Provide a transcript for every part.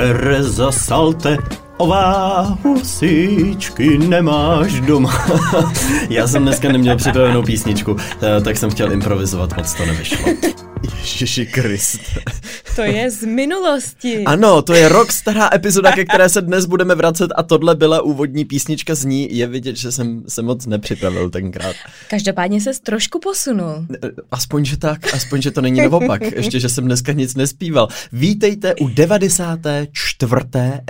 Tereza Salte, ová husičky nemáš doma. Já jsem dneska neměl připravenou písničku, eh, tak jsem chtěl improvizovat, moc to nevyšlo. Ježiši Krist. To je z minulosti. Ano, to je rok stará epizoda, ke které se dnes budeme vracet a tohle byla úvodní písnička z ní. Je vidět, že jsem se moc nepřipravil tenkrát. Každopádně se trošku posunul. Aspoň, že tak, aspoň, že to není naopak. Ještě, že jsem dneska nic nespíval. Vítejte u 94.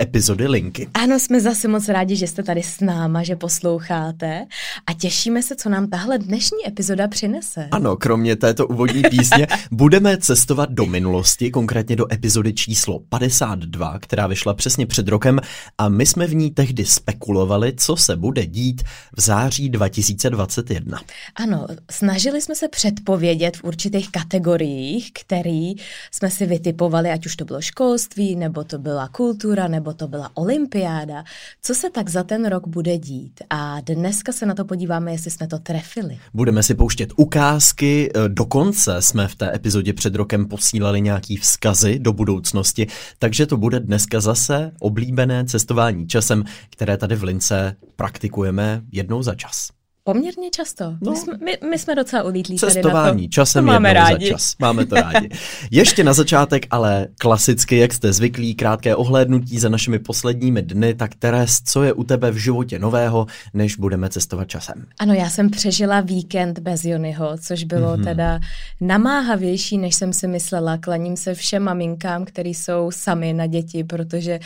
epizody Linky. Ano, jsme zase moc rádi, že jste tady s náma, že posloucháte a těšíme se, co nám tahle dnešní epizoda přinese. Ano, kromě této úvodní písně budeme cestovat do minulosti, konkrétně do epizody číslo 52, která vyšla přesně před rokem a my jsme v ní tehdy spekulovali, co se bude dít v září 2021. Ano, snažili jsme se předpovědět v určitých kategoriích, který jsme si vytipovali, ať už to bylo školství, nebo to byla kultura, nebo to byla olympiáda, co se tak za ten rok bude dít. A dneska se na to podíváme, jestli jsme to trefili. Budeme si pouštět ukázky, dokonce jsme v té epizodě před rokem posílali nějaký vzkazy do budoucnosti, takže to bude dneska zase oblíbené cestování časem, které tady v Lince praktikujeme jednou za čas. Poměrně často. No, my, jsme, my, my jsme docela ulítlí Cestování tady na to. časem to máme rádi. za čas. Máme to rádi. Ještě na začátek, ale klasicky, jak jste zvyklí, krátké ohlédnutí za našimi posledními dny, tak Teres, co je u tebe v životě nového, než budeme cestovat časem? Ano, já jsem přežila víkend bez Jonyho, což bylo mm-hmm. teda namáhavější, než jsem si myslela. Klaním se všem maminkám, který jsou sami na děti, protože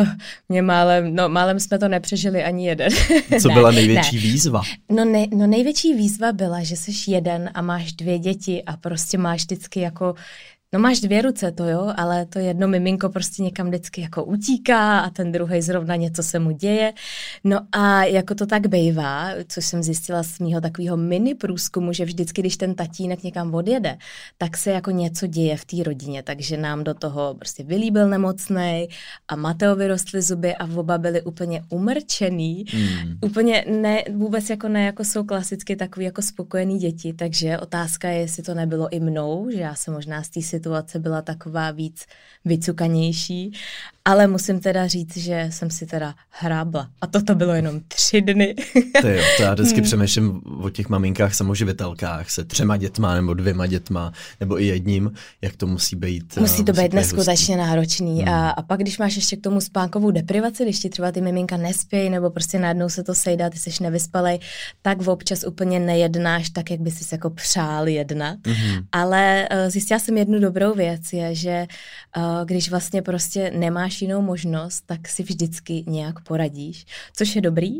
uh, mě málem, no málem jsme to nepřežili ani jeden. Co ne, byla největší ne. výzva? No, ne, no největší výzva byla, že jsi jeden a máš dvě děti a prostě máš vždycky jako No máš dvě ruce, to jo, ale to jedno miminko prostě někam vždycky jako utíká a ten druhý zrovna něco se mu děje. No a jako to tak bejvá, což jsem zjistila z mýho takového mini průzkumu, že vždycky, když ten tatínek někam odjede, tak se jako něco děje v té rodině, takže nám do toho prostě Vilí byl nemocný a Mateo vyrostly zuby a oba byli úplně umrčený. Hmm. Úplně ne, vůbec jako ne, jako jsou klasicky takový jako spokojený děti, takže otázka je, jestli to nebylo i mnou, že já jsem možná z té situace byla taková víc vycukanější, ale musím teda říct, že jsem si teda hrábla. A toto bylo jenom tři dny. to jo, to já vždycky hmm. přemýšlím o těch maminkách samoživitelkách se třema dětma nebo dvěma dětma, nebo i jedním, jak to musí být. Musí to musí být neskutečně náročný. Hmm. A, a pak, když máš ještě k tomu spánkovou deprivaci, když ti třeba ty miminka nespějí, nebo prostě najednou se to sejdá, ty jsi nevyspalej, tak občas úplně nejednáš tak, jak by si jako přál jednat. Hmm. Ale uh, zjistila jsem jednu dobrou věc, je, že uh, když vlastně prostě nemáš jinou možnost, tak si vždycky nějak poradíš, což je dobrý.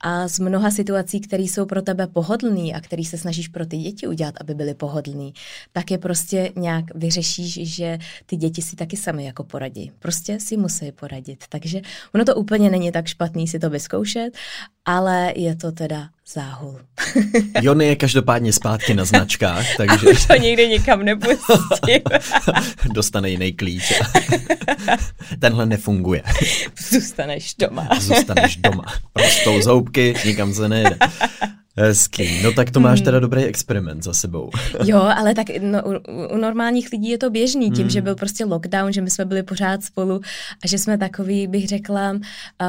A z mnoha situací, které jsou pro tebe pohodlný a který se snažíš pro ty děti udělat, aby byly pohodlný, tak je prostě nějak vyřešíš, že ty děti si taky sami jako poradí. Prostě si musí poradit. Takže ono to úplně není tak špatný si to vyzkoušet, ale je to teda záhul. Jony je každopádně zpátky na značkách, takže... už to nikdy nikam nepustím. Dostane jiný klíč. Tenhle nefunguje. Zůstaneš doma. Zůstaneš doma. Prostou zoubky, nikam se nejde. Hezký. No tak to máš hmm. teda dobrý experiment za sebou. jo, ale tak no, u, u normálních lidí je to běžný, tím, hmm. že byl prostě lockdown, že my jsme byli pořád spolu a že jsme takový, bych řekla, uh,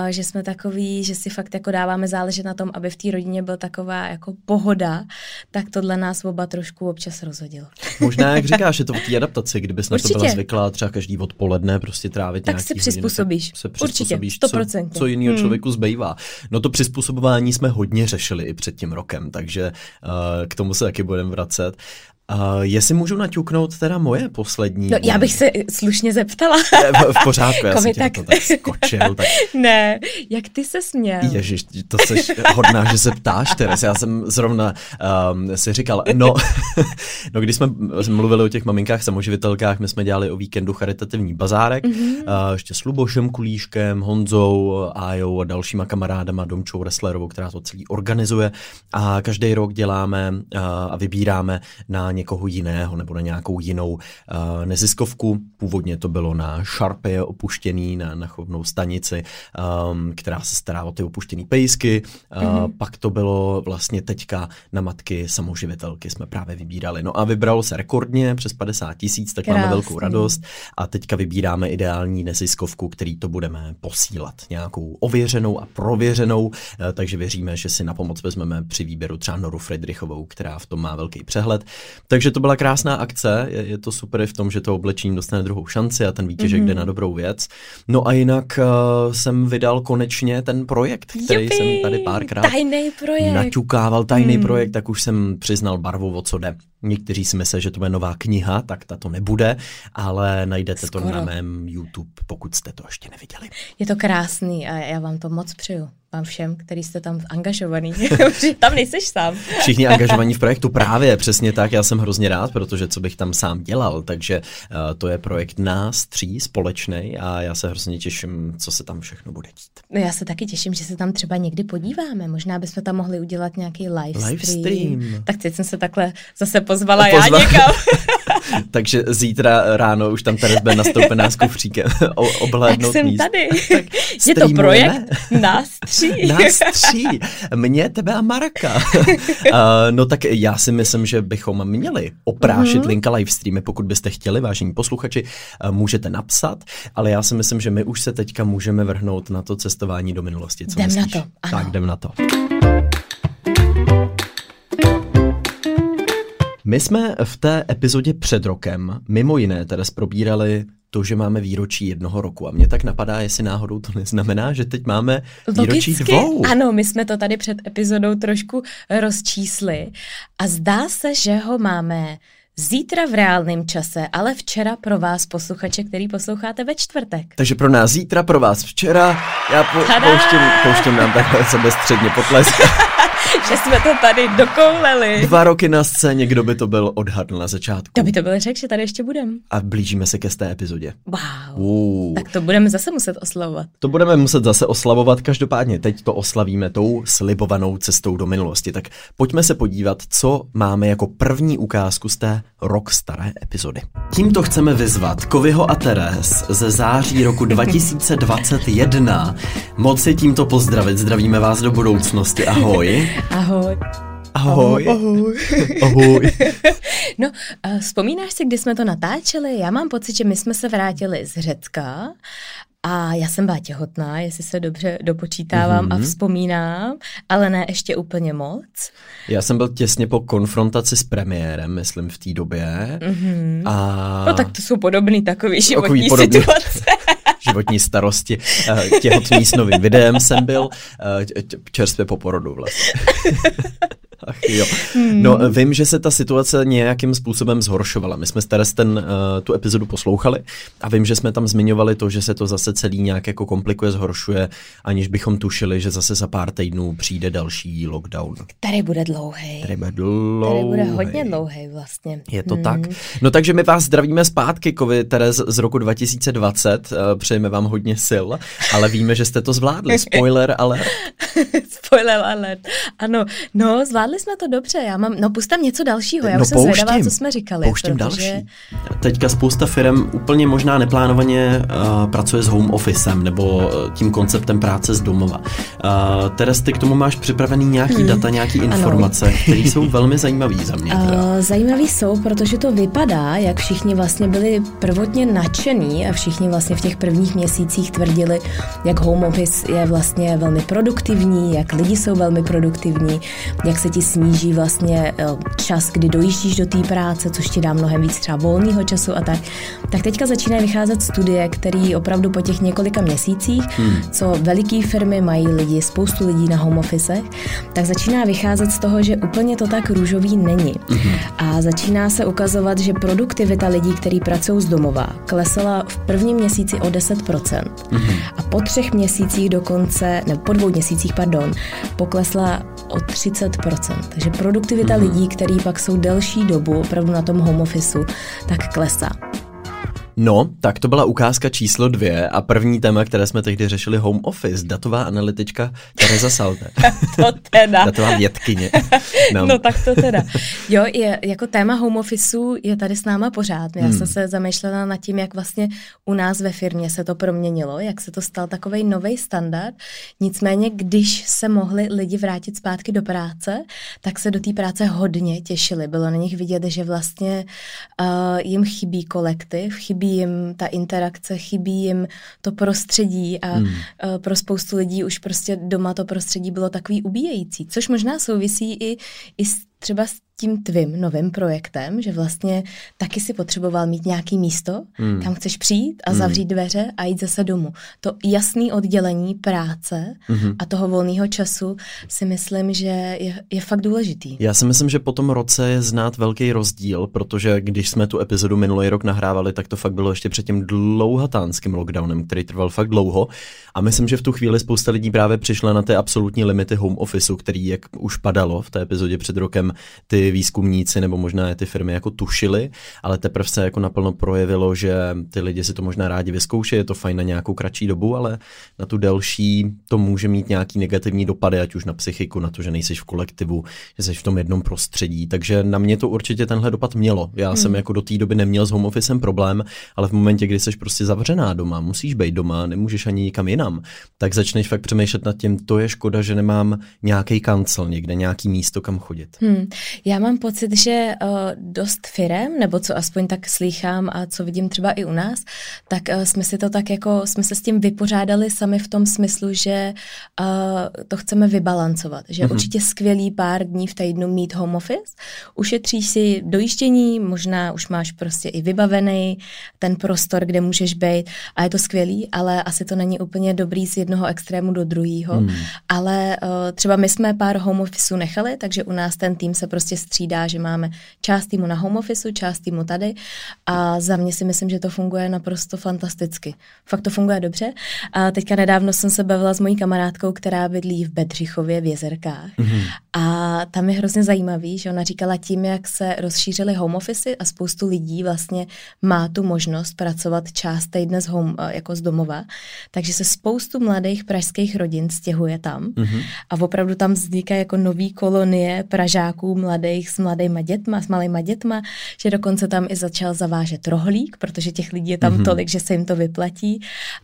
že jsme takový, že si fakt jako dáváme záležet na tom, aby v té rodině byla taková jako pohoda, tak tohle nás oba trošku občas rozhodilo. Možná, jak říkáš, je to v té adaptaci, kdybys na to byla zvyklá třeba každý odpoledne prostě trávit tak si přizpůsobíš. Hodiny, se přizpůsobíš, Určitě, 100%. Co, co jiného hmm. člověku zbývá. No to přizpůsobování jsme hodně řešili i předtím rokem, takže uh, k tomu se taky budeme vracet. Uh, jestli můžu naťuknout teda moje poslední... No, já bych se slušně zeptala. v, v pořádku, já jsem tak... to tak skočil. Tak... ne, jak ty se směl? Ježiš, to jsi hodná, že se ptáš, Teres. Já jsem zrovna um, si říkal, no, no když jsme mluvili o těch maminkách samoživitelkách, my jsme dělali o víkendu charitativní bazárek, mm-hmm. uh, ještě s Lubošem Kulíškem, Honzou, Ajou a dalšíma kamarádama, Domčou Resslerovou, která to celý organizuje a každý rok děláme uh, a vybíráme na někoho jiného nebo na nějakou jinou uh, neziskovku. Původně to bylo na Sharpie opuštěný, na, na chovnou stanici, um, která se stará o ty opuštěné pejsky. Uh, mm-hmm. Pak to bylo vlastně teďka na matky samoživitelky jsme právě vybírali. No a vybralo se rekordně přes 50 tisíc, tak Krásný. máme velkou radost. A teďka vybíráme ideální neziskovku, který to budeme posílat. Nějakou ověřenou a prověřenou, uh, takže věříme, že si na pomoc vezmeme při výběru třeba Noru Friedrichovou, která v tom má velký přehled. Takže to byla krásná akce, je, je to super v tom, že to oblečení dostane druhou šanci a ten výtěžek mm-hmm. jde na dobrou věc. No a jinak uh, jsem vydal konečně ten projekt, který Jupi, jsem tady párkrát tajný projekt. naťukával, tajný mm. projekt, tak už jsem přiznal barvu, o co jde. Někteří si myslí, že to bude nová kniha, tak ta to nebude, ale najdete Skoro. to na mém YouTube, pokud jste to ještě neviděli. Je to krásný a já vám to moc přeju vám všem, který jste tam angažovaný. tam nejseš sám. Všichni angažovaní v projektu právě, přesně tak. Já jsem hrozně rád, protože co bych tam sám dělal, takže uh, to je projekt nás tří společný a já se hrozně těším, co se tam všechno bude dít. No já se taky těším, že se tam třeba někdy podíváme. Možná bychom tam mohli udělat nějaký live, live stream. stream. Tak teď jsem se takhle zase pozvala Pozva... já někam. takže zítra ráno už tam tady bude nastoupená s kufříkem obhlédnout Tak jsem míst. tady. Tak je to projekt nás tří. Nás tří. Mě, tebe a Marka. uh, no tak já si myslím, že bychom měli oprášit mm-hmm. linka live streamy, pokud byste chtěli, vážení posluchači, uh, můžete napsat, ale já si myslím, že my už se teďka můžeme vrhnout na to cestování do minulosti. Co jdem myslíš? na to. Ano. Tak jdem na to. My jsme v té epizodě před rokem mimo jiné teda probírali to, že máme výročí jednoho roku. A mě tak napadá, jestli náhodou to neznamená, že teď máme výročí Logicky, dvou. Ano, my jsme to tady před epizodou trošku rozčísli a zdá se, že ho máme Zítra v reálném čase, ale včera pro vás posluchače, který posloucháte ve čtvrtek. Takže pro nás zítra, pro vás včera. Já po, pouštím, pouštím nám takhle sebe středně potlesk. že jsme to tady dokouleli. Dva roky na scéně, kdo by to byl odhadl na začátku. Kdo by to byl řekl, že tady ještě budem. A blížíme se ke té epizodě. Wow. Uh. Tak to budeme zase muset oslavovat. To budeme muset zase oslavovat, každopádně teď to oslavíme tou slibovanou cestou do minulosti. Tak pojďme se podívat, co máme jako první ukázku z té rok staré epizody. Tímto chceme vyzvat Kovyho a Teres ze září roku 2021. Moc si tímto pozdravit, zdravíme vás do budoucnosti. Ahoj. Ahoj. Ahoj. Ahoj. Ahoj. no, vzpomínáš si, kdy jsme to natáčeli? Já mám pocit, že my jsme se vrátili z Řecka a já jsem byla těhotná, jestli se dobře dopočítávám mm-hmm. a mhm. vzpomínám, ale ne ještě úplně moc. Já jsem byl těsně po konfrontaci s premiérem, myslím, v té době. Mm-hmm. A... No tak to jsou podobný takový životní podobný... situace. životní starosti. Eh, těhotný s novým videem jsem byl, eh, čerstvě po porodu vlastně. Ach jo. Hmm. No, vím, že se ta situace nějakým způsobem zhoršovala. My jsme teraz ten, uh, tu epizodu poslouchali a vím, že jsme tam zmiňovali to, že se to zase celý nějak jako komplikuje, zhoršuje, aniž bychom tušili, že zase za pár týdnů přijde další lockdown. Tady bude dlouhý. Tady bude dlouhý. Tady bude hodně dlouhý vlastně. Je to hmm. tak. No takže my vás zdravíme zpátky, Kovi Terez z roku 2020. Uh, přejeme vám hodně sil, ale víme, že jste to zvládli. Spoiler alert. Spoiler alert. Ano, no zvládli jsme to dobře, já mám, no pustám něco dalšího, já no, už jsem pouštím, zvědavá, co jsme říkali. Pouštím protože... další. Teďka spousta firm úplně možná neplánovaně uh, pracuje s home officem nebo uh, tím konceptem práce z domova. Uh, Teres, ty k tomu máš připravený nějaký hmm. data, nějaký informace, které jsou velmi zajímavé za mě. Uh, zajímavý jsou, protože to vypadá, jak všichni vlastně byli prvotně nadšení a všichni vlastně v těch prvních měsících tvrdili, jak home office je vlastně velmi produktivní, jak lidi jsou velmi produktivní, jak se ti sníží vlastně eh, čas, kdy dojíždíš do té práce, což ti dá mnohem víc třeba volného času a tak. Tak teďka začínají vycházet studie, které opravdu po těch několika měsících, hmm. co veliké firmy mají lidi, spoustu lidí na home office, tak začíná vycházet z toho, že úplně to tak růžový není. Hmm. A začíná se ukazovat, že produktivita lidí, kteří pracují z domova, klesala v prvním měsíci o 10%. Hmm. A po třech měsících dokonce, nebo po dvou měsících, pardon, poklesla o 30%. Takže produktivita mm-hmm. lidí, kteří pak jsou delší dobu opravdu na tom home officeu, tak klesá. No, tak to byla ukázka číslo dvě a první téma, které jsme tehdy řešili, home office, datová analytička Teresa Salte. to teda. datová vědkyně. No. no tak to teda. Jo, je, jako téma home officeu je tady s náma pořád. Já hmm. jsem se zamýšlela nad tím, jak vlastně u nás ve firmě se to proměnilo, jak se to stal takový nový standard. Nicméně, když se mohli lidi vrátit zpátky do práce, tak se do té práce hodně těšili. Bylo na nich vidět, že vlastně uh, jim chybí kolektiv, chybí jim ta interakce, chybí jim to prostředí a hmm. uh, pro spoustu lidí už prostě doma to prostředí bylo takový ubíjející, což možná souvisí i, i s, třeba s tím tvým novým projektem, že vlastně taky si potřeboval mít nějaký místo, hmm. kam chceš přijít a hmm. zavřít dveře a jít zase domů. To jasné oddělení práce hmm. a toho volného času si myslím, že je, je fakt důležitý. Já si myslím, že po tom roce je znát velký rozdíl, protože když jsme tu epizodu minulý rok nahrávali, tak to fakt bylo ještě před tím dlouhatánským lockdownem, který trval fakt dlouho. A myslím, že v tu chvíli spousta lidí právě přišla na ty absolutní limity home officeu, který, jak už padalo v té epizodě před rokem, ty výzkumníci nebo možná ty firmy jako tušili, ale teprve se jako naplno projevilo, že ty lidi si to možná rádi vyzkouší, je to fajn na nějakou kratší dobu, ale na tu delší to může mít nějaký negativní dopady, ať už na psychiku, na to, že nejsi v kolektivu, že jsi v tom jednom prostředí. Takže na mě to určitě tenhle dopad mělo. Já hmm. jsem jako do té doby neměl s home officem problém, ale v momentě, kdy jsi prostě zavřená doma, musíš být doma, nemůžeš ani nikam jinam, tak začneš fakt přemýšlet nad tím, to je škoda, že nemám nějaký kancel někde, nějaký místo, kam chodit. Hmm. Já já mám pocit, že uh, dost firem, nebo co aspoň tak slýchám a co vidím třeba i u nás, tak uh, jsme si to tak jako, jsme se s tím vypořádali sami v tom smyslu, že uh, to chceme vybalancovat. Že mm-hmm. určitě skvělý pár dní v týdnu mít home office, ušetříš si dojištění, možná už máš prostě i vybavený ten prostor, kde můžeš být a je to skvělý, ale asi to není úplně dobrý z jednoho extrému do druhého. Mm. Ale uh, třeba my jsme pár home officeů nechali, takže u nás ten tým se prostě střídá, že máme část týmu na home office, část týmu tady a za mě si myslím, že to funguje naprosto fantasticky. Fakt to funguje dobře. A teďka nedávno jsem se bavila s mojí kamarádkou, která bydlí v Bedřichově v Jezerkách mm-hmm. a tam je hrozně zajímavý, že ona říkala tím, jak se rozšířily home office a spoustu lidí vlastně má tu možnost pracovat část týdne z home, jako z domova, takže se spoustu mladých pražských rodin stěhuje tam mm-hmm. a opravdu tam vzniká jako nový kolonie Pražáků mladých mladých s mladýma dětma, s malýma dětma, že dokonce tam i začal zavážet rohlík, protože těch lidí je tam mm-hmm. tolik, že se jim to vyplatí.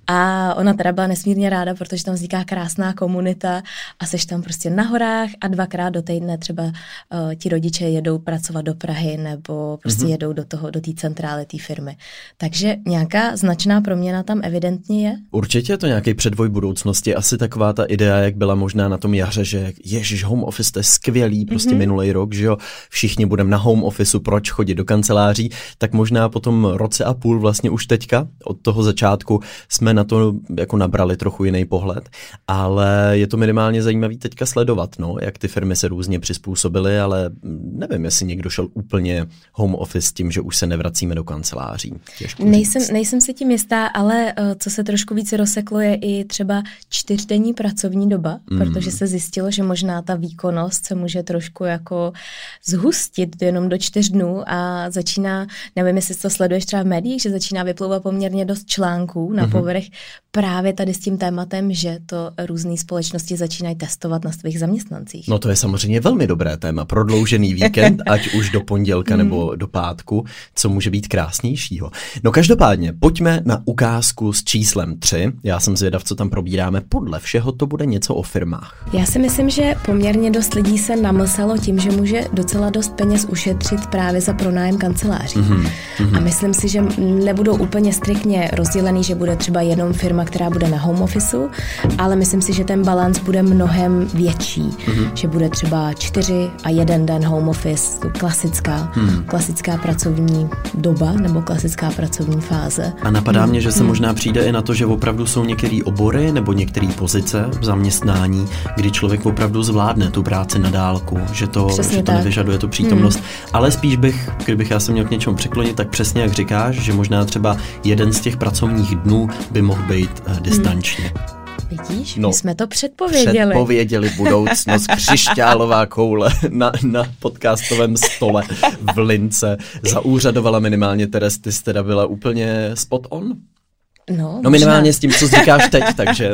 A ona teda byla nesmírně ráda, protože tam vzniká krásná komunita a seš tam prostě na horách a dvakrát do týdne třeba uh, ti rodiče jedou pracovat do Prahy nebo prostě mm-hmm. jedou do toho, do té centrály té firmy. Takže nějaká značná proměna tam evidentně je. Určitě je to nějaký předvoj budoucnosti, asi taková ta idea, jak byla možná na tom jaře, že ježiš, home office, to je skvělý, prostě mm-hmm. Minulý rok, že jo, všichni budeme na home officeu, proč chodit do kanceláří, tak možná po tom roce a půl vlastně už teďka, od toho začátku, jsme na to jako nabrali trochu jiný pohled, ale je to minimálně zajímavý teďka sledovat, no, jak ty firmy se různě přizpůsobily, ale nevím, jestli někdo šel úplně home office tím, že už se nevracíme do kanceláří. nejsem, nejsem si tím jistá, ale uh, co se trošku více rozseklo je i třeba čtyřdenní pracovní doba, mm. protože se zjistilo, že možná ta výkonnost se může trošku jako zhustit jenom do čtyř dnů a začíná, nevím, jestli to sleduješ třeba v médiích, že začíná vyplouvat poměrně dost článků na mm-hmm. povrch právě tady s tím tématem, že to různé společnosti začínají testovat na svých zaměstnancích. No to je samozřejmě velmi dobré téma. Prodloužený víkend, ať už do pondělka nebo mhm. do pátku, co může být krásnějšího. No každopádně, pojďme na ukázku s číslem 3. Já jsem zvědav, co tam probíráme. Podle všeho to bude něco o firmách. Já si myslím, že poměrně dost lidí se namlsalo tím, že může docela dost peněz ušetřit právě za pronájem kanceláří. Mm-hmm. A myslím si, že nebudou úplně striktně rozdělený, že bude třeba jenom firma, která bude na home officeu, ale myslím si, že ten balans bude mnohem větší. Mm-hmm. Že bude třeba čtyři a jeden den home office, klasická, mm-hmm. klasická pracovní doba nebo klasická pracovní fáze. A napadá mě, že se mm-hmm. možná přijde i na to, že opravdu jsou některé obory nebo některé pozice v zaměstnání, kdy člověk opravdu zvládne tu práci na dálku, že to, Přesně že to tak nevyžaduje tu přítomnost, hmm. ale spíš bych, kdybych já se měl k něčemu překlonit, tak přesně jak říkáš, že možná třeba jeden z těch pracovních dnů by mohl být uh, distančně. Hmm. Vidíš, no, my jsme to předpověděli. Předpověděli budoucnost, křišťálová koule na, na podcastovém stole v Lince. Zaúřadovala minimálně Teres, ty jsi teda byla úplně spot on? No, no minimálně možná. s tím, co říkáš teď, takže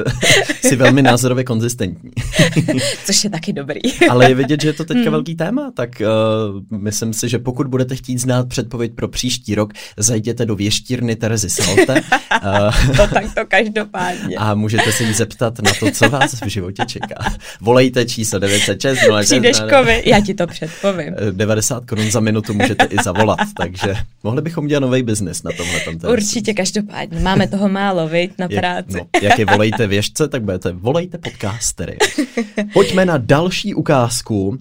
jsi velmi názorově konzistentní. Což je taky dobrý. Ale je vidět, že je to teďka hmm. velký téma, tak uh, myslím si, že pokud budete chtít znát předpověď pro příští rok, zajděte do věštírny Terezy Salte. Uh, to tak to každopádně. A můžete se jí zeptat na to, co vás v životě čeká. Volejte číslo 906 Přijdeš kovy, já ti to předpovím. 90 korun za minutu můžete i zavolat, takže mohli bychom dělat nový biznis na tomhle. Určitě, každopádně. Máme toho málo, viď, na práci. Jak, no, jak je volejte věžce, tak budete volejte podcastery. Pojďme na další ukázku. Uh,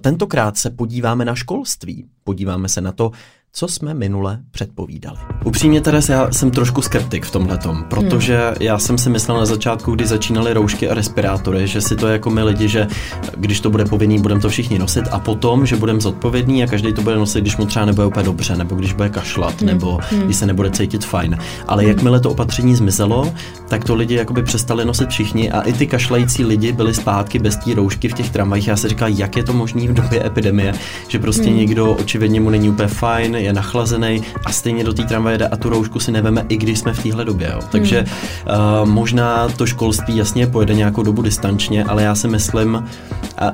tentokrát se podíváme na školství. Podíváme se na to, co jsme minule předpovídali. Upřímně Teres, já jsem trošku skeptik v tomhle protože hmm. já jsem si myslel na začátku, kdy začínaly roušky a respirátory, že si to jako my lidi, že když to bude povinný, budeme to všichni nosit a potom, že budeme zodpovědní a každý to bude nosit, když mu třeba nebude úplně dobře, nebo když bude kašlat, hmm. nebo hmm. když se nebude cítit fajn. Ale hmm. jakmile to opatření zmizelo, tak to lidi jakoby přestali nosit všichni a i ty kašlající lidi byli zpátky bez té roušky v těch tramvajích. Já si říkal, jak je to možné v době epidemie, že prostě hmm. někdo očividně mu není úplně fajn, je nachlazený a stejně do té tramvaje jde a tu roušku si neveme, i když jsme v téhle době. Jo. Takže hmm. uh, možná to školství jasně pojede nějakou dobu distančně, ale já si myslím, uh,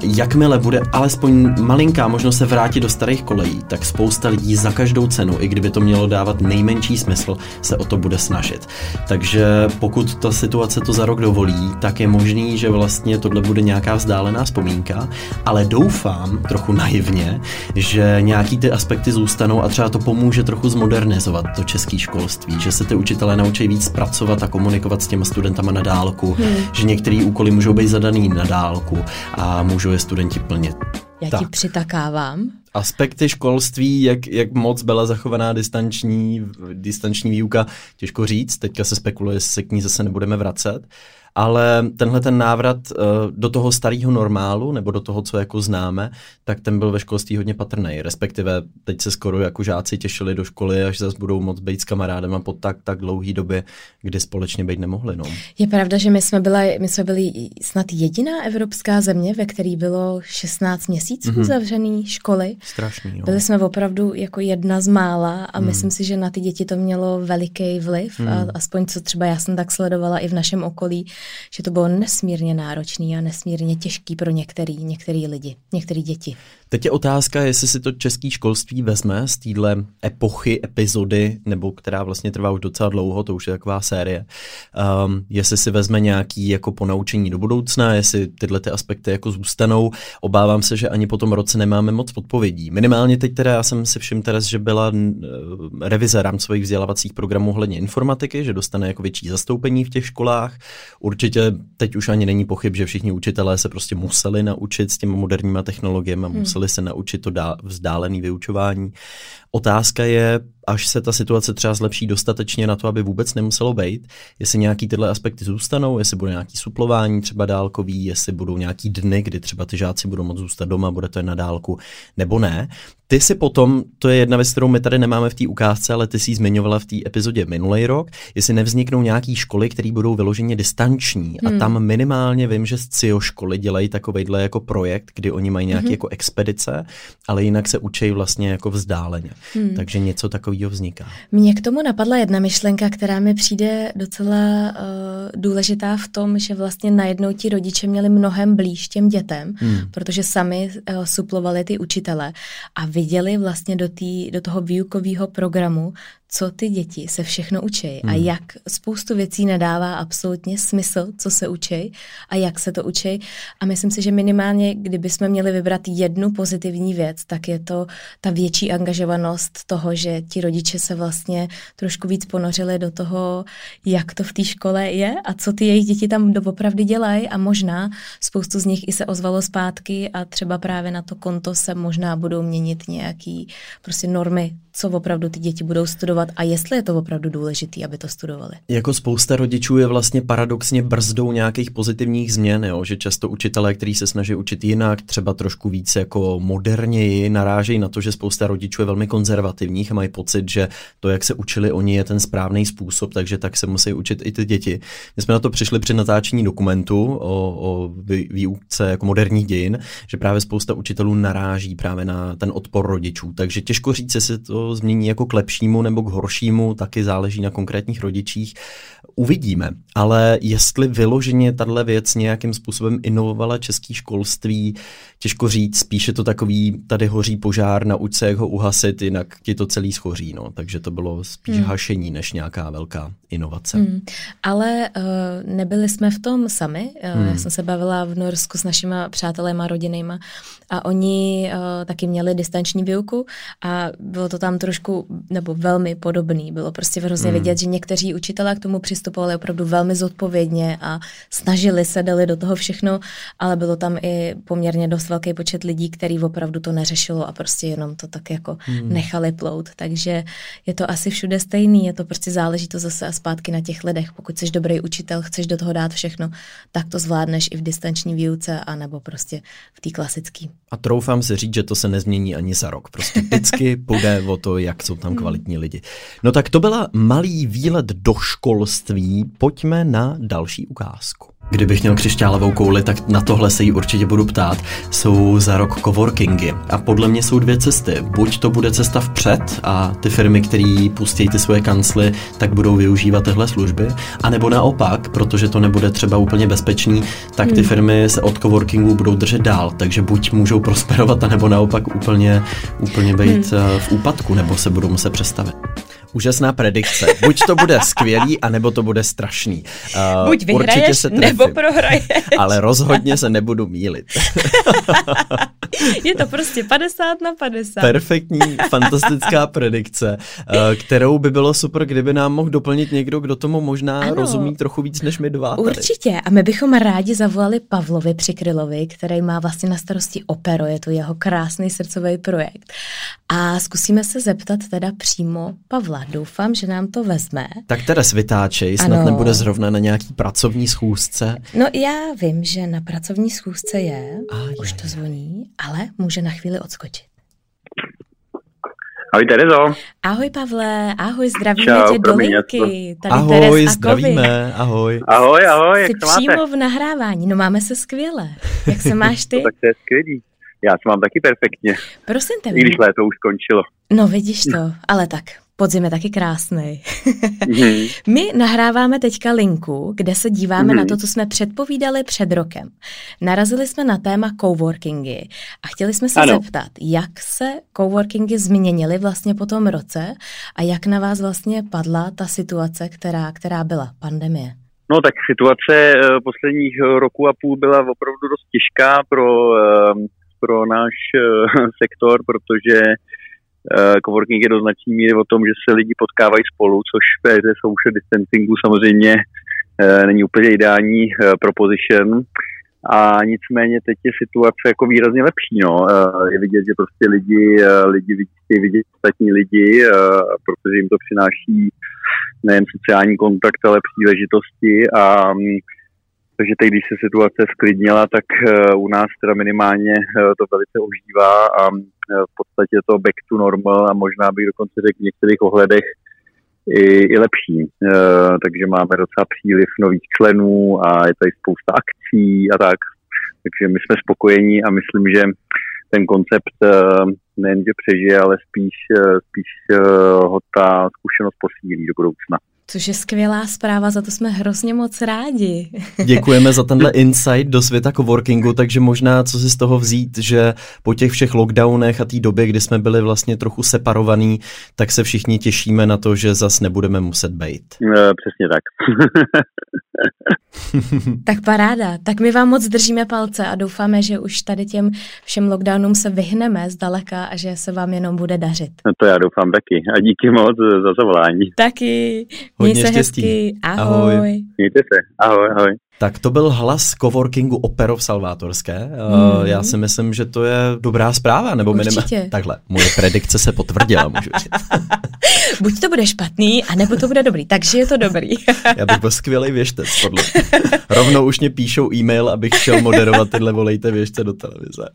jakmile bude alespoň malinká možnost se vrátit do starých kolejí, tak spousta lidí za každou cenu, i kdyby to mělo dávat nejmenší smysl, se o to bude snažit. Takže pokud ta situace to za rok dovolí, tak je možný, že vlastně tohle bude nějaká vzdálená vzpomínka, ale doufám trochu naivně, že nějaký ty aspekty zůstanou a třeba to pomůže trochu zmodernizovat to české školství, že se ty učitelé naučí víc pracovat a komunikovat s těma studentama na dálku, hmm. že některé úkoly můžou být zadaný na dálku a můžou je studenti plnit. Já tak. ti přitakávám. Aspekty školství, jak, jak moc byla zachovaná distanční, distanční výuka, těžko říct. Teďka se spekuluje, jestli se k ní zase nebudeme vracet ale tenhle ten návrat uh, do toho starého normálu, nebo do toho, co jako známe, tak ten byl ve školství hodně patrný. Respektive teď se skoro jako žáci těšili do školy, až zase budou moc být s kamarádem a po tak, tak dlouhý době, kdy společně být nemohli. No. Je pravda, že my jsme, byli, my jsme byli snad jediná evropská země, ve které bylo 16 měsíců mm-hmm. zavřený školy. Strašný, jo. Byli jsme opravdu jako jedna z mála a mm. myslím si, že na ty děti to mělo veliký vliv. Mm. A aspoň co třeba já jsem tak sledovala i v našem okolí, že to bylo nesmírně náročný a nesmírně těžký pro některý, některý lidi, některé děti. Teď je otázka, jestli si to český školství vezme z téhle epochy, epizody, nebo která vlastně trvá už docela dlouho, to už je taková série, um, jestli si vezme nějaký jako ponaučení do budoucna, jestli tyhle ty aspekty jako zůstanou. Obávám se, že ani po tom roce nemáme moc odpovědí. Minimálně teď teda já jsem si všiml teraz, že byla uh, revize rámcových vzdělávacích programů hledně informatiky, že dostane jako větší zastoupení v těch školách. Určitě teď už ani není pochyb, že všichni učitelé se prostě museli naučit s těmi moderníma technologiemi, hmm. museli se naučit to dá, vzdálené vyučování. Otázka je, až se ta situace třeba zlepší dostatečně na to, aby vůbec nemuselo být, jestli nějaký tyhle aspekty zůstanou, jestli bude nějaký suplování třeba dálkový, jestli budou nějaký dny, kdy třeba ty žáci budou moct zůstat doma, bude to jen na dálku, nebo ne. Ty si potom, to je jedna věc, kterou my tady nemáme v té ukázce, ale ty si ji zmiňovala v té epizodě minulý rok, jestli nevzniknou nějaký školy, které budou vyloženě distanční. Hmm. A tam minimálně vím, že z CIO školy dělají takovejhle jako projekt, kdy oni mají nějaké hmm. jako expedice, ale jinak se učí vlastně jako vzdáleně. Hmm. Takže něco takového vzniká. Mně k tomu napadla jedna myšlenka, která mi přijde docela uh, důležitá v tom, že vlastně najednou ti rodiče měli mnohem blíž těm dětem, hmm. protože sami uh, suplovali ty učitele a viděli vlastně do, tý, do toho výukového programu co ty děti se všechno učí hmm. a jak spoustu věcí nedává absolutně smysl, co se učí a jak se to učí. A myslím si, že minimálně, kdyby jsme měli vybrat jednu pozitivní věc, tak je to ta větší angažovanost toho, že ti rodiče se vlastně trošku víc ponořili do toho, jak to v té škole je a co ty jejich děti tam doopravdy dělají a možná spoustu z nich i se ozvalo zpátky a třeba právě na to konto se možná budou měnit nějaký prostě normy co opravdu ty děti budou studovat a jestli je to opravdu důležité, aby to studovali. Jako spousta rodičů je vlastně paradoxně brzdou nějakých pozitivních změn, jo? že často učitelé, kteří se snaží učit jinak, třeba trošku víc jako moderněji, narážejí na to, že spousta rodičů je velmi konzervativních a mají pocit, že to, jak se učili oni, je ten správný způsob, takže tak se musí učit i ty děti. My jsme na to přišli při natáčení dokumentu o, o výuce jako moderních dějin, že právě spousta učitelů naráží právě na ten odpor rodičů. Takže těžko říct, se to změní jako k lepšímu nebo k horšímu, taky záleží na konkrétních rodičích. Uvidíme, ale jestli vyloženě tahle věc nějakým způsobem inovovala český školství, těžko říct, spíše to takový, tady hoří požár, nauč se, jak ho uhasit, jinak ti to celý schoří, no. Takže to bylo spíš hmm. hašení, než nějaká velká inovace. Hmm. Ale uh, nebyli jsme v tom sami. Uh, hmm. Já jsem se bavila v Norsku s našima přátelema, rodinejma a oni uh, taky měli distanční výuku a bylo to tam trošku, nebo velmi podobný. Bylo prostě hrozně hmm. vidět, že někteří učitelé k tomu přistupovali opravdu velmi zodpovědně a snažili se, dali do toho všechno, ale bylo tam i poměrně dost velký počet lidí, který opravdu to neřešilo a prostě jenom to tak jako hmm. nechali plout. Takže je to asi všude stejný, je to prostě záleží to zase a zpátky na těch lidech. Pokud jsi dobrý učitel, chceš do toho dát všechno, tak to zvládneš i v distanční výuce a nebo prostě v té klasické. A troufám si říct, že to se nezmění ani za rok. Prostě vždycky půjde o to, jak jsou tam hmm. kvalitní lidi. No tak to byla malý výlet do školství. Pojďme na další ukázku. Kdybych měl křišťálovou kouli, tak na tohle se jí určitě budu ptát. Jsou za rok coworkingy a podle mě jsou dvě cesty. Buď to bude cesta vpřed a ty firmy, které pustí ty svoje kancly, tak budou využívat tyhle služby, a nebo naopak, protože to nebude třeba úplně bezpečný, tak ty hmm. firmy se od coworkingu budou držet dál, takže buď můžou prosperovat, anebo naopak úplně, úplně být hmm. Eh, v úpadku, nebo se budou muset přestavit. Úžasná predikce. Buď to bude skvělý, anebo to bude strašný. Uh, Buď vyhraješ, se nebo prohraješ. Ale rozhodně se nebudu mílit. Je to prostě 50 na 50. Perfektní, fantastická predikce, uh, kterou by bylo super, kdyby nám mohl doplnit někdo, kdo tomu možná ano, rozumí trochu víc než my dva. Tady. Určitě. A my bychom rádi zavolali Pavlovi Přikrylovi, který má vlastně na starosti Opero. Je to jeho krásný srdcový projekt. A zkusíme se zeptat teda přímo Pavla. Doufám, že nám to vezme. Tak teda vytáčej, snad ano. nebude zrovna na nějaký pracovní schůzce. No já vím, že na pracovní schůzce je, A už je. to zvoní, ale může na chvíli odskočit. Ahoj Terezo. Ahoj Pavle, ahoj, zdravíme Čau, tě do linky. Tady ahoj, zdravíme, ahoj. Ahoj, ahoj, Jsi přímo máte? v nahrávání, no máme se skvěle. Jak se máš ty? tak to je skvělý. Já se mám taky perfektně. Prosím tě. I když léto už skončilo. No vidíš to, ale tak Podzim je taky krásný. mm-hmm. My nahráváme teďka linku, kde se díváme mm-hmm. na to, co jsme předpovídali před rokem. Narazili jsme na téma coworkingy a chtěli jsme se ano. zeptat, jak se coworkingy změnily vlastně po tom roce a jak na vás vlastně padla ta situace, která, která byla, pandemie. No tak situace eh, posledních roku a půl byla opravdu dost těžká pro, eh, pro náš eh, sektor, protože coworking je do značný míry o tom, že se lidi potkávají spolu, což v éře social distancingu samozřejmě uh, není úplně ideální uh, proposition. A nicméně teď je situace jako výrazně lepší. No. Je vidět, že prostě lidi, lidi chtějí vidět ostatní lidi, protože jim to přináší nejen sociální kontakt, ale příležitosti a um, takže teď, když se situace sklidnila, tak u nás teda minimálně to velice ožívá a v podstatě to back to normal a možná bych dokonce řekl v některých ohledech i, i lepší. E, takže máme docela příliv nových členů a je tady spousta akcí a tak. Takže my jsme spokojení a myslím, že ten koncept e, nejen, že přežije, ale spíš, spíš ho ta zkušenost posílí do budoucna. Což je skvělá zpráva, za to jsme hrozně moc rádi. Děkujeme za tenhle insight do světa coworkingu, takže možná co si z toho vzít, že po těch všech lockdownech a té době, kdy jsme byli vlastně trochu separovaní, tak se všichni těšíme na to, že zas nebudeme muset být. No, přesně tak. tak paráda. Tak my vám moc držíme palce a doufáme, že už tady těm všem lockdownům se vyhneme zdaleka a že se vám jenom bude dařit. No to já doufám taky. A díky moc za zavolání. Taky. Hodně Měj se štěstí. hezky. Ahoj. ahoj. Mějte se. Ahoj, ahoj. Tak to byl hlas coworkingu Opero v Salvátorské. Mm. Já si myslím, že to je dobrá zpráva, nebo minimálně takhle. Moje predikce se potvrdila, můžu říct. Buď to bude špatný, anebo to bude dobrý. Takže je to dobrý. Já bych byl skvělý věštec, podle. Rovnou už mě píšou e-mail, abych šel moderovat tyhle volejte věžce do televize.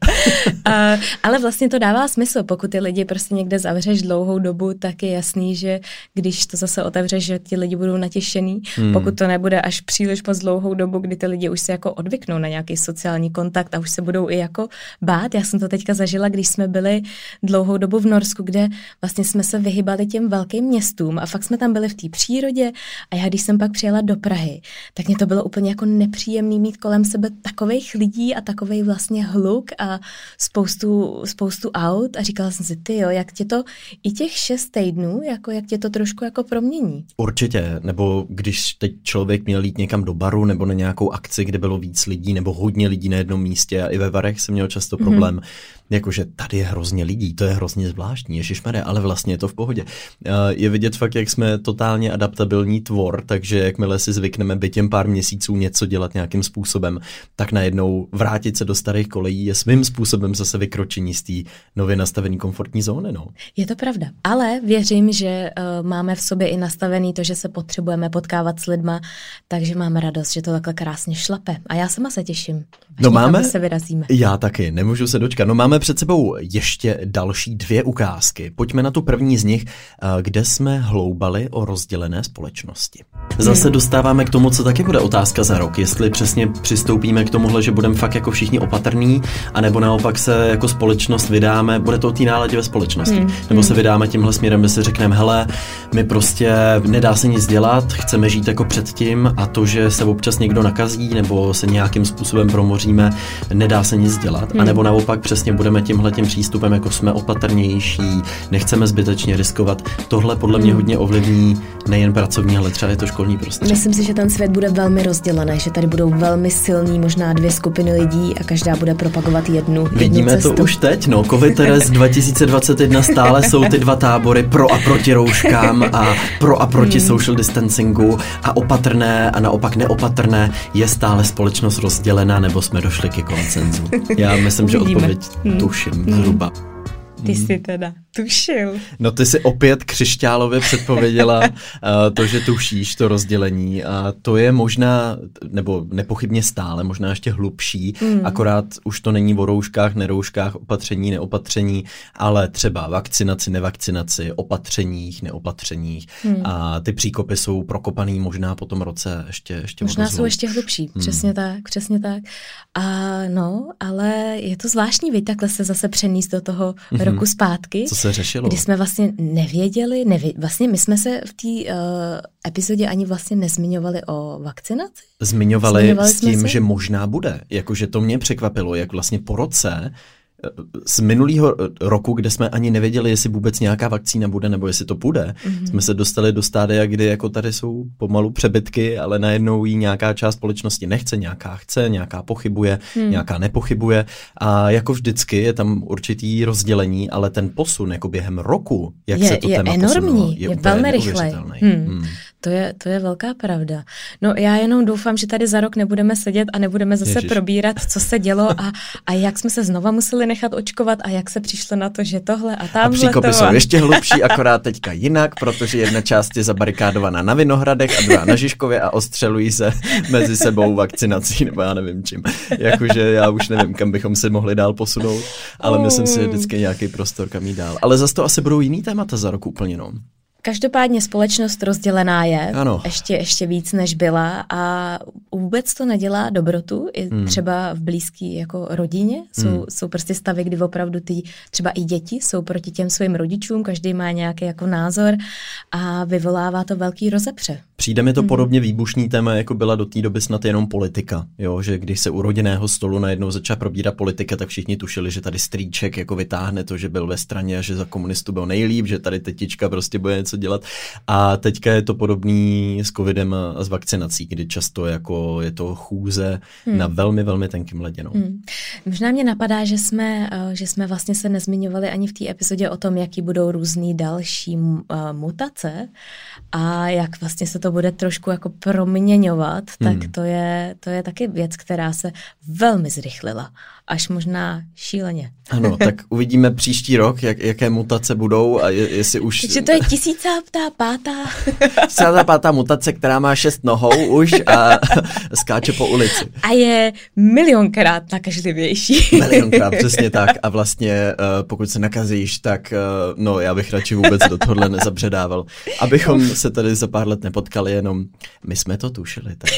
uh, ale vlastně to dává smysl. Pokud ty lidi prostě někde zavřeš dlouhou dobu, tak je jasný, že když to zase otevřeš, že ti lidi budou natěšený. Hmm. Pokud to nebude až příliš moc dlouhou dobu, kdy ty lidi už se jako odvyknou na nějaký sociální kontakt a už se budou i jako bát. Já jsem to teďka zažila, když jsme byli dlouhou dobu v Norsku, kde vlastně jsme se vyhybali těm velkým městům a fakt jsme tam byli v té přírodě a já když jsem pak přijela do Prahy, tak mě to bylo úplně jako nepříjemný mít kolem sebe takových lidí a takovej vlastně hluk a spoustu, spoustu aut a říkala jsem si, ty jo, jak tě to i těch šest týdnů, jako jak tě to trošku jako promění. Určitě, nebo když teď člověk měl jít někam do baru nebo na nějakou akci, kde bylo víc lidí nebo hodně lidí na jednom místě a i ve Varech jsem měl často problém, mm-hmm jakože tady je hrozně lidí, to je hrozně zvláštní, ježišmarja, ale vlastně je to v pohodě. Je vidět fakt, jak jsme totálně adaptabilní tvor, takže jakmile si zvykneme být těm pár měsíců něco dělat nějakým způsobem, tak najednou vrátit se do starých kolejí je svým způsobem zase vykročení z té nově nastavené komfortní zóny. No. Je to pravda, ale věřím, že uh, máme v sobě i nastavený to, že se potřebujeme potkávat s lidma, takže máme radost, že to takhle krásně šlape. A já sama se těším. No máme, se vyrazíme. Já taky, nemůžu se dočkat. No máme před sebou ještě další dvě ukázky. Pojďme na tu první z nich, eh, kde jsme hloubali o rozdělené společnosti. Zase dostáváme k tomu, co taky bude otázka za rok. Jestli přesně přistoupíme k tomuhle, že budeme fakt jako všichni opatrní, anebo naopak se jako společnost vydáme, bude to o té náladě ve společnosti. Hmm. Nebo se vydáme tímhle směrem, že si řekneme, hele, my prostě nedá se nic dělat, chceme žít jako předtím a to, že se občas někdo nakazí nebo se nějakým způsobem promoříme, nedá se nic dělat. Hmm. A nebo naopak přesně bude budeme tímhle tím přístupem, jako jsme opatrnější, nechceme zbytečně riskovat. Tohle podle mě hmm. hodně ovlivní nejen pracovní, ale třeba je to školní prostředí. Myslím si, že ten svět bude velmi rozdělený, že tady budou velmi silní možná dvě skupiny lidí a každá bude propagovat jednu. Vidíme jednu to už teď, no. Covid Teres 2021 stále jsou ty dva tábory pro a proti rouškám a pro a proti hmm. social distancingu a opatrné a naopak neopatrné. Je stále společnost rozdělená nebo jsme došli ke koncenzu? Já myslím, že odpověď hmm tuším zhruba. Ty jsi teda tušil. No ty si opět křišťálově předpověděla uh, to, že tušíš to rozdělení a to je možná, nebo nepochybně stále, možná ještě hlubší, mm. akorát už to není o rouškách, nerouškách, opatření, neopatření, ale třeba vakcinaci, nevakcinaci, opatřeních, neopatřeních mm. a ty příkopy jsou prokopaný možná po tom roce ještě, ještě Možná jsou ještě hlubší, mm. přesně tak, přesně tak. A no, ale je to zvláštní, vy takhle se zase přenést do toho mm-hmm. roku zpátky. Co se řešilo? Kdy jsme vlastně nevěděli, nevě, vlastně my jsme se v té uh, epizodě ani vlastně nezmiňovali o vakcinaci. Zmiňovali, Zmiňovali s tím, že možná bude. Jakože to mě překvapilo, jak vlastně po roce z minulého roku, kde jsme ani nevěděli, jestli vůbec nějaká vakcína bude nebo jestli to bude, mm-hmm. jsme se dostali do stádia, kdy jako tady jsou pomalu přebytky, ale najednou jí nějaká část společnosti nechce, nějaká chce, nějaká pochybuje, mm. nějaká nepochybuje a jako vždycky je tam určitý rozdělení, ale ten posun jako během roku, jak je, se to je téma enormní, posunulo, je, je velmi rychle. Hmm. Hmm. To je, to je velká pravda. No já jenom doufám, že tady za rok nebudeme sedět a nebudeme zase Ježiš. probírat, co se dělo a, a jak jsme se znova museli nechat očkovat a jak se přišlo na to, že tohle a tamhle A příkopy jsou ještě hlubší, akorát teďka jinak, protože jedna část je zabarikádovaná na Vinohradech a druhá na Žižkově a ostřelují se mezi sebou vakcinací nebo já nevím čím. Jakože já už nevím, kam bychom se mohli dál posunout, ale myslím si, že vždycky nějaký prostor, kam jít dál. Ale zase to asi budou jiný témata za rok úplně, no. Každopádně společnost rozdělená je, ano. ještě, ještě víc než byla a vůbec to nedělá dobrotu, i hmm. třeba v blízké jako rodině. Jsou, hmm. jsou prostě stavy, kdy opravdu ty třeba i děti jsou proti těm svým rodičům, každý má nějaký jako názor a vyvolává to velký rozepře. Přijde mi to hmm. podobně výbušný téma, jako byla do té doby snad jenom politika. Jo, že když se u rodinného stolu najednou začala probírat politika, tak všichni tušili, že tady strýček jako vytáhne to, že byl ve straně a že za komunistu byl nejlíp, že tady tetička prostě bude něco co dělat. A teďka je to podobný s covidem a s vakcinací, kdy často jako je to chůze hmm. na velmi, velmi tenkým ledě. No. Hmm. Možná mě napadá, že jsme, eh, že jsme vlastně se nezmiňovali ani v té epizodě o tom, jaký budou různý další uh, mutace a jak vlastně se to bude trošku jako proměňovat, hmm. tak to je, to je taky věc, která se velmi zrychlila až možná šíleně. Ano, tak uvidíme příští rok, jak, jaké mutace budou a je, jestli už... Takže to je tisícátá pátá. tisícátá pátá mutace, která má šest nohou už a skáče po ulici. A je milionkrát nakažlivější. milionkrát, přesně tak. A vlastně eh, pokud se nakazíš, tak eh, no já bych radši vůbec do tohohle nezabředával. Abychom se tady za pár let nepotkali, jenom my jsme to tušili. Tak.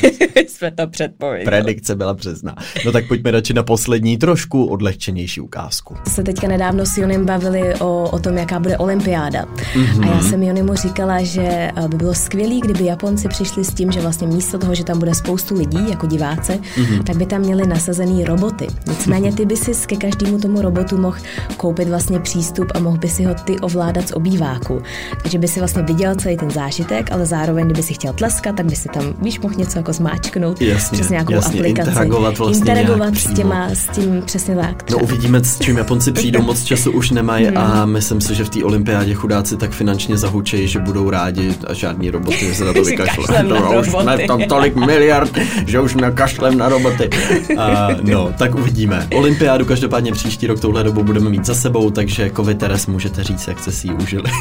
jsme to předpověděli. Predikce byla přesná. No tak pojďme radši na poslední trošku odlehčenější ukázku. Se teďka nedávno s Jonem bavili o, o tom, jaká bude olympiáda. Mm-hmm. A já jsem Jonimu říkala, že eh, by bylo skvělé, kdyby Japonci přišli s tím, že vlastně místo toho, že tam bude spoustu lidí jako diváce, mm-hmm. tak by tam měli nasazený roboty. Nicméně ty by si ke každému tomu robotu mohl koupit vlastně přístup a mohl by si ho ty ovládat z obýváku. Takže by si vlastně viděl celý ten zážitek, ale zároveň, kdyby si chtěl tleskat, tak by si tam, víš, mohl něco jako zmáčknout jasně, přes nějakou jasně, aplikaci. Interagovat, vlastně interagovat s těma, s tím Mm, přesně tak. No uvidíme, s čím Japonci přijdou, moc času už nemají mm. a myslím si, že v té olympiádě chudáci tak finančně zahučejí, že budou rádi a žádní roboty se na to vykašle. No, už jsme tam tolik miliard, že už nakašlem na roboty. A, no, tak uvidíme. Olympiádu každopádně příští rok touhle dobu budeme mít za sebou, takže Kovi Teres můžete říct, jak jste si ji užili.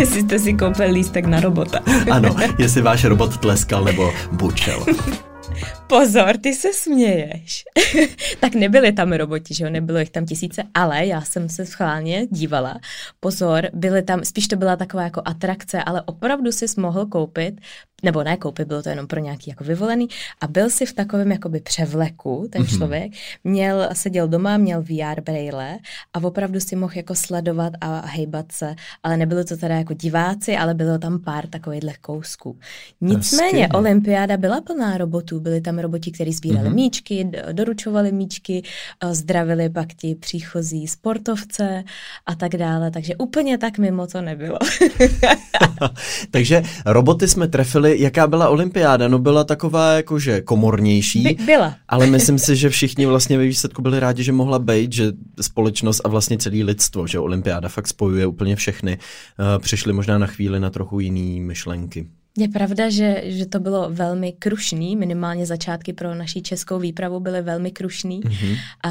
jestli jste si koupil lístek na robota. ano, jestli váš robot tleskal nebo bučel. Pozor, ty se směješ. tak nebyly tam roboti, že jo, nebylo jich tam tisíce, ale já jsem se schválně dívala. Pozor, byly tam, spíš to byla taková jako atrakce, ale opravdu si mohl koupit nebo ne koupit, bylo to jenom pro nějaký jako vyvolený a byl si v takovém jakoby převleku, ten mm-hmm. člověk, měl, seděl doma, měl VR braille a opravdu si mohl jako sledovat a, a hejbat se, ale nebylo to teda jako diváci, ale bylo tam pár takovýchhle kousků. Nicméně olympiáda byla plná robotů, byli tam roboti, kteří sbírali mm-hmm. míčky, doručovali míčky, zdravili pak ti příchozí sportovce a tak dále, takže úplně tak mimo to nebylo. takže roboty jsme trefili jaká byla olympiáda? No byla taková jakože komornější. By, byla. Ale myslím si, že všichni vlastně ve výsledku byli rádi, že mohla být, že společnost a vlastně celý lidstvo, že olympiáda fakt spojuje úplně všechny. Uh, přišli možná na chvíli na trochu jiný myšlenky. Je pravda, že, že to bylo velmi krušný, minimálně začátky pro naší českou výpravu byly velmi krušný. Mm-hmm. A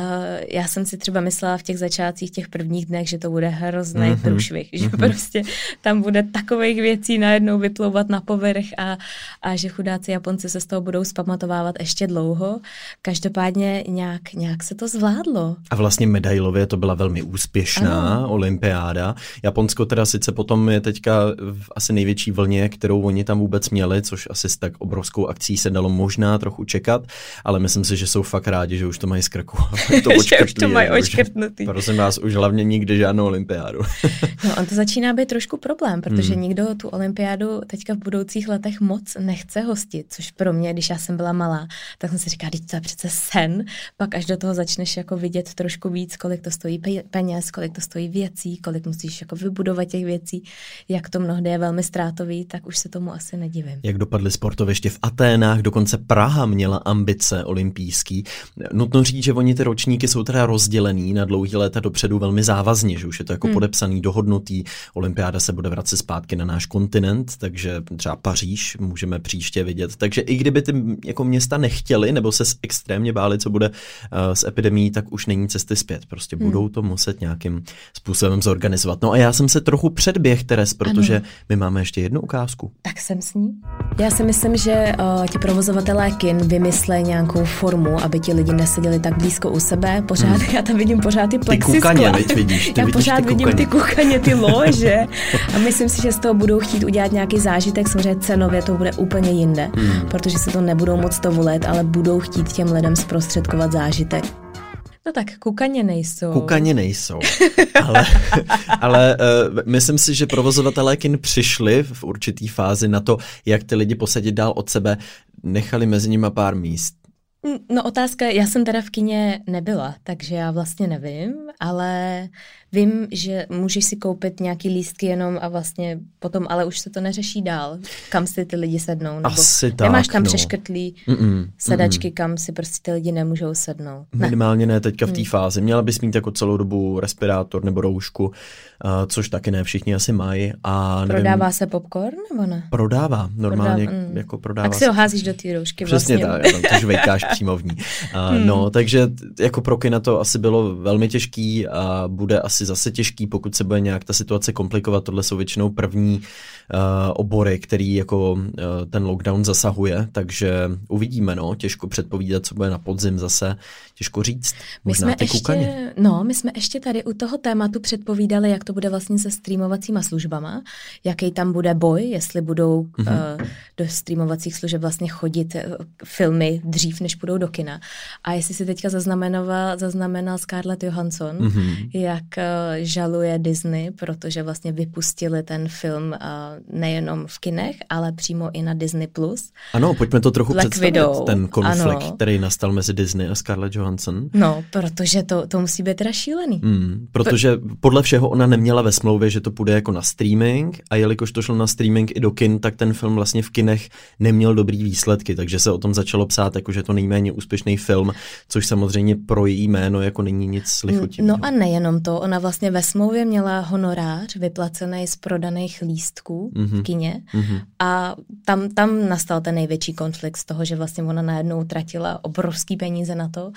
já jsem si třeba myslela v těch začátcích, těch prvních dnech, že to bude hrozný mm-hmm. průšvih, že mm-hmm. prostě tam bude takových věcí najednou vyplouvat na povrch a, a že chudáci Japonci se z toho budou zpamatovávat ještě dlouho. Každopádně nějak, nějak se to zvládlo. A vlastně medailově to byla velmi úspěšná ano. olympiáda. Japonsko teda sice potom je teďka v asi největší vlně, kterou oni tam tam vůbec měli, což asi s tak obrovskou akcí se dalo možná trochu čekat, ale myslím si, že jsou fakt rádi, že už to mají z krku. to že už to mají očkrtnutý. Prosím vás, už hlavně nikdy žádnou olympiádu. no, on to začíná být trošku problém, protože hmm. nikdo tu olympiádu teďka v budoucích letech moc nechce hostit, což pro mě, když já jsem byla malá, tak jsem si říkala, teď to je přece sen, pak až do toho začneš jako vidět trošku víc, kolik to stojí peněz, kolik to stojí věcí, kolik musíš jako vybudovat těch věcí, jak to mnohdy je velmi ztrátový, tak už se tomu asi asi nedivím. Jak dopadly sportoviště v Aténách, dokonce Praha měla ambice olympijský. Nutno říct, že oni ty ročníky jsou teda rozdělený na dlouhý léta dopředu velmi závazně, že už je to jako hmm. podepsaný, dohodnutý. Olympiáda se bude vracet zpátky na náš kontinent, takže třeba Paříž můžeme příště vidět. Takže i kdyby ty jako města nechtěli nebo se extrémně báli, co bude uh, s epidemí, tak už není cesty zpět. Prostě hmm. budou to muset nějakým způsobem zorganizovat. No a já jsem se trochu předběh, Teres, protože ano. my máme ještě jednu ukázku. Tak se jsem s ní? Já si myslím, že uh, ti provozovatelé kin vymysleli nějakou formu, aby ti lidi neseděli tak blízko u sebe. Pořád, hmm. já tam vidím pořád ty plexiskla. Ty kukaně, veď vidíš. Ty já vidíš pořád ty vidím ty kukaně, ty lože. A myslím si, že z toho budou chtít udělat nějaký zážitek. Samozřejmě cenově to bude úplně jinde, hmm. protože se to nebudou moc dovolit, ale budou chtít těm lidem zprostředkovat zážitek. No tak kukaně nejsou. Kukaně nejsou. ale ale uh, myslím si, že provozovatelé kin přišli v určitý fázi na to, jak ty lidi posadit dál od sebe, nechali mezi nimi pár míst No otázka, já jsem teda v kině nebyla, takže já vlastně nevím, ale vím, že můžeš si koupit nějaký lístky jenom a vlastně potom, ale už se to neřeší dál, kam si ty lidi sednou. Nebo Asi tak, nemáš tam no. přeškrtlý Mm-mm, sedačky, kam si prostě ty lidi nemůžou sednout. Ne. Minimálně ne teďka v té Hmm. fázi. Měla bys mít jako celou dobu respirátor nebo roušku, uh, což taky ne všichni asi mají. A nevím, Prodává se popcorn nebo ne? Prodává, normálně Prodává, mm. jako prodává. Tak si se- ho házíš do té roušky Přesně vlastně. tak, to žvejkáš přímo v ní. Uh, Hmm. No, takže jako pro kina to asi bylo velmi těžký a bude asi zase těžký, pokud se bude nějak ta situace komplikovat. Tohle jsou většinou první uh, obory, který jako uh, ten lockdown zasahuje, takže uvidíme, no, těžko předpovídat, co bude na podzim zase, těžko říct. My Možná jsme, ty kukaně. ještě, no, my jsme ještě tady u toho tématu předpovídali, jak to bude vlastně se streamovacíma službama, jaký tam bude boj, jestli budou Mhm. mm-hmm. uh, do streamovacích služeb vlastně chodit uh, filmy dřív, než půjdou do kina. A jestli si teďka zaznamenala, zaznamenal Scarlett Johansson, Mhm. mm-hmm. jak žaluje Disney, protože vlastně vypustili ten film uh, nejenom v kinech, ale přímo i na Disney+. Plus. Ano, pojďme to trochu Black představit, Widow, ten konflikt, ano. který nastal mezi Disney a Scarlett Johansson. No, protože to, to musí být teda šílený. Hmm, protože podle všeho ona neměla ve smlouvě, že to půjde jako na streaming a jelikož to šlo na streaming i do kin, tak ten film vlastně v kinech neměl dobrý výsledky, takže se o tom začalo psát jako, že to nejméně úspěšný film, což samozřejmě pro její jméno jako není nic lichotivého. No a nejenom to, ona vlastně ve smlouvě měla honorář vyplacený z prodaných lístků Mhm. mm-hmm. v kině Mhm. a tam, tam nastal ten největší konflikt z toho, že vlastně ona najednou utratila obrovský peníze na to,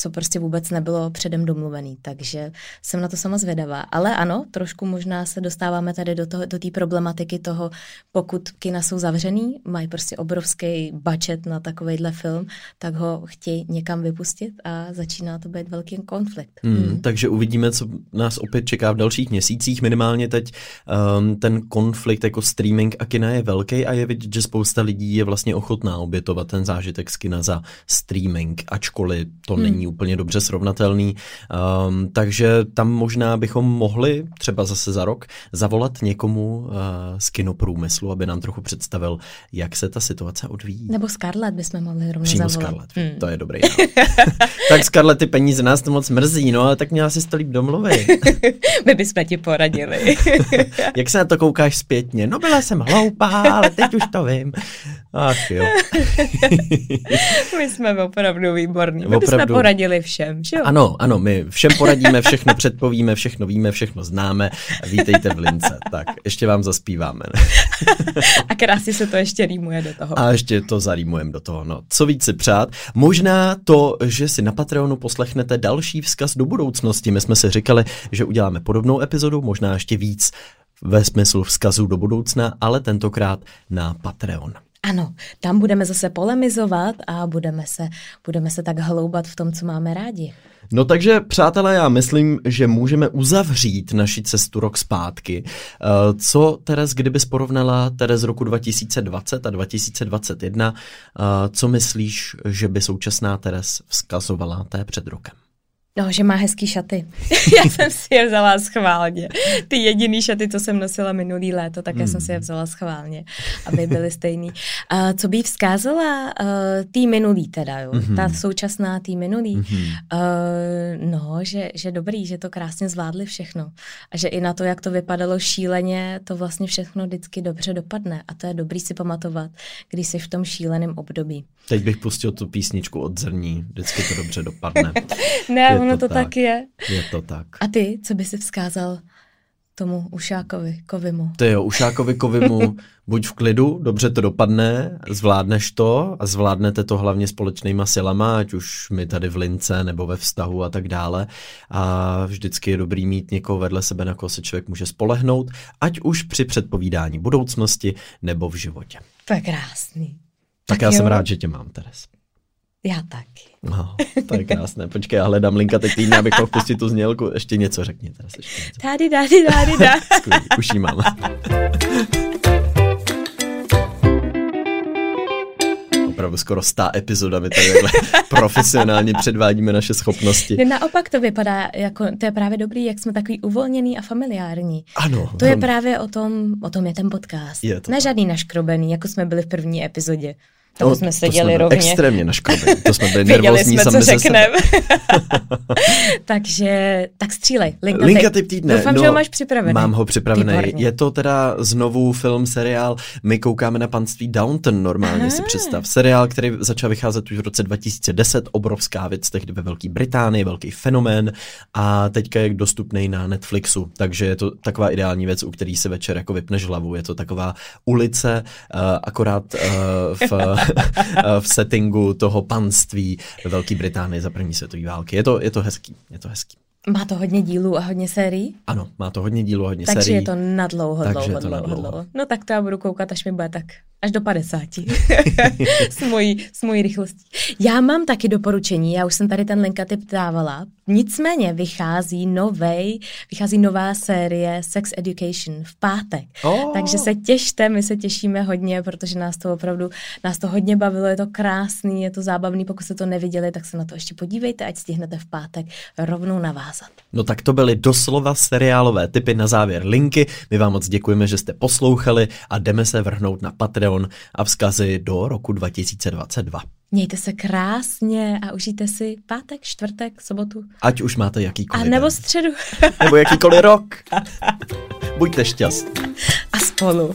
co prostě vůbec nebylo předem domluvený, takže jsem na to sama zvědavá. Ale ano, trošku možná se dostáváme tady do toho, do té problematiky toho, pokud kina jsou zavřený, mají prostě obrovský budget na takovejhle film, tak ho chtějí někam vypustit a začíná to být velký konflikt. Hmm, takže uvidíme, co nás opět čeká v dalších měsících. Minimálně teď um, ten konflikt jako streaming a kina je velký a je vidět, že spousta lidí je vlastně ochotná obětovat ten zážitek z kina za streaming, ačkoliv to hmm. není úplně dobře srovnatelný. Um, takže tam možná bychom mohli třeba zase za rok zavolat někomu uh, z kinoprůmyslu, aby nám trochu představil, jak se ta situace odvíjí. Nebo Scarlett bychom mohli rovnou Přímo zavolat. Scarlett, hmm. to je dobrý tak Scarlett, ty peníze nás to moc mrzí, no ale tak měla si to líp domluvit. My bychom ti poradili. Jak se na to koukáš zpětně? No byla jsem hloupá, ale teď už to vím. Ach jo. My jsme opravdu výborní. My Opravdu. bychom poradili všem, že jo? Ano, ano, my všem poradíme, všechno předpovíme, všechno víme, všechno známe. Vítejte v Lince. Tak, ještě vám zaspíváme. A krásně se to ještě rýmuje do toho. A ještě to zarýmujeme do toho. No, co víc si přát? Možná to, že si na Patreonu poslechnete další vzkaz do budoucnosti. My jsme si říkali, že uděláme podobnou epizodu, možná ještě víc ve smyslu vzkazů do budoucna, ale tentokrát na Patreon. Ano, tam budeme zase polemizovat a budeme se, budeme se tak hloubat v tom, co máme rádi. No takže, přátelé, já myslím, že můžeme uzavřít naši cestu rok zpátky. Eh, Co, Teres, kdybys porovnala Teres roku 2020 a 2021, eh, co myslíš, že by současná Teres vzkazovala té před rokem? No, že má hezký šaty. já jsem si je vzala schválně. Ty jediný šaty, co jsem nosila minulý léto, tak já jsem si je vzala schválně, aby byly stejný. Uh, co by vzkázala uh, tý minulý teda, jo? Mhm. Mm-hmm. Ta současná tý minulý. Mm-hmm. Uh, no, že, že dobrý, že to krásně zvládli všechno. A že i na to, jak to vypadalo šíleně, to vlastně všechno vždycky dobře dopadne. A to je dobrý si pamatovat, když jsi v tom šíleném období. Teď bych pustil tu písničku od zrní, vždycky to dobře dopadne. Ne, ono to to, tak. tak je. Je to tak. A ty, co by si vzkázal tomu ušákovi, kovimu? Ty jo, Ušákovi Kovimu, buď v klidu, dobře to dopadne, zvládneš to a zvládnete to hlavně společnýma silama, ať už my tady v lince nebo ve vztahu a tak dále. A vždycky je dobrý mít někoho vedle sebe, na koho se člověk může spolehnout, ať už při předpovídání budoucnosti nebo v životě. To je krásný. Tak, Tak já jo. jsem rád, že tě mám, Teres. Já taky. No, to je krásné. Počkej, já hledám linka teď týdne, abych mohl pustit tu znělku. Ještě něco řekni, ještě něco. Dády, dády, dády. Skvělý, už jí mám. Opravdu skoro stá epizoda, my tady profesionálně předvádíme naše schopnosti. Ne, Naopak to vypadá, jako, to je právě dobrý, jak jsme takový uvolněný a familiární. Ano. To je právě o tom, o tom je ten podcast. Je to ne tak. žádný naškrobený, jako jsme byli v první epizodě. To no, jsme seděli rovně. Extrémně na škrobě. To jsme byli nervózní jsme, co řekneme. Takže, tak střílej. Linka, Linka typ týdne. Doufám, no, že ho máš připravený. Mám ho připravený. Výborně. Je to teda znovu film, seriál. My koukáme na panství Downton normálně Aha. si představ. Seriál, který začal vycházet už v roce 2010. Obrovská věc tehdy ve Velké Británii, velký fenomén. A teďka je dostupný na Netflixu. Takže je to taková ideální věc, u který si večer jako vypneš hlavu. Je to taková ulice, uh, akorát uh, v v settingu toho panství ve Velké Británii za první světové války. Je to, je to hezký, je to hezký. Má to hodně dílů a hodně sérií? Ano, má to hodně dílů a hodně Takže sérií. Takže je to na dlouho, Takže dlouho, to dlouho, dlouho. dlouho. No tak to já budu koukat, až mi bude tak až do 50 s, mojí, s mojí rychlostí. Já mám taky doporučení, já už jsem tady ten linkatyp dávala, nicméně vychází novej, vychází nová série Sex Education v pátek. Oh. Takže se těšte, my se těšíme hodně, protože nás to opravdu, nás to hodně bavilo, je to krásný, je to zábavný, pokud jste to neviděli, tak se na to ještě podívejte, ať stihnete v pátek rovnou navázat. No tak to byly doslova seriálové typy na závěr linky. My vám moc děkujeme, že jste poslouchali a jdeme se vrhnout na Patreon a vzkazy do roku 2022. Mějte se krásně a užijte si pátek, čtvrtek, sobotu. Ať už máte jakýkoliv A nebo den. středu. nebo jakýkoliv rok. Buďte šťastní. A spolu.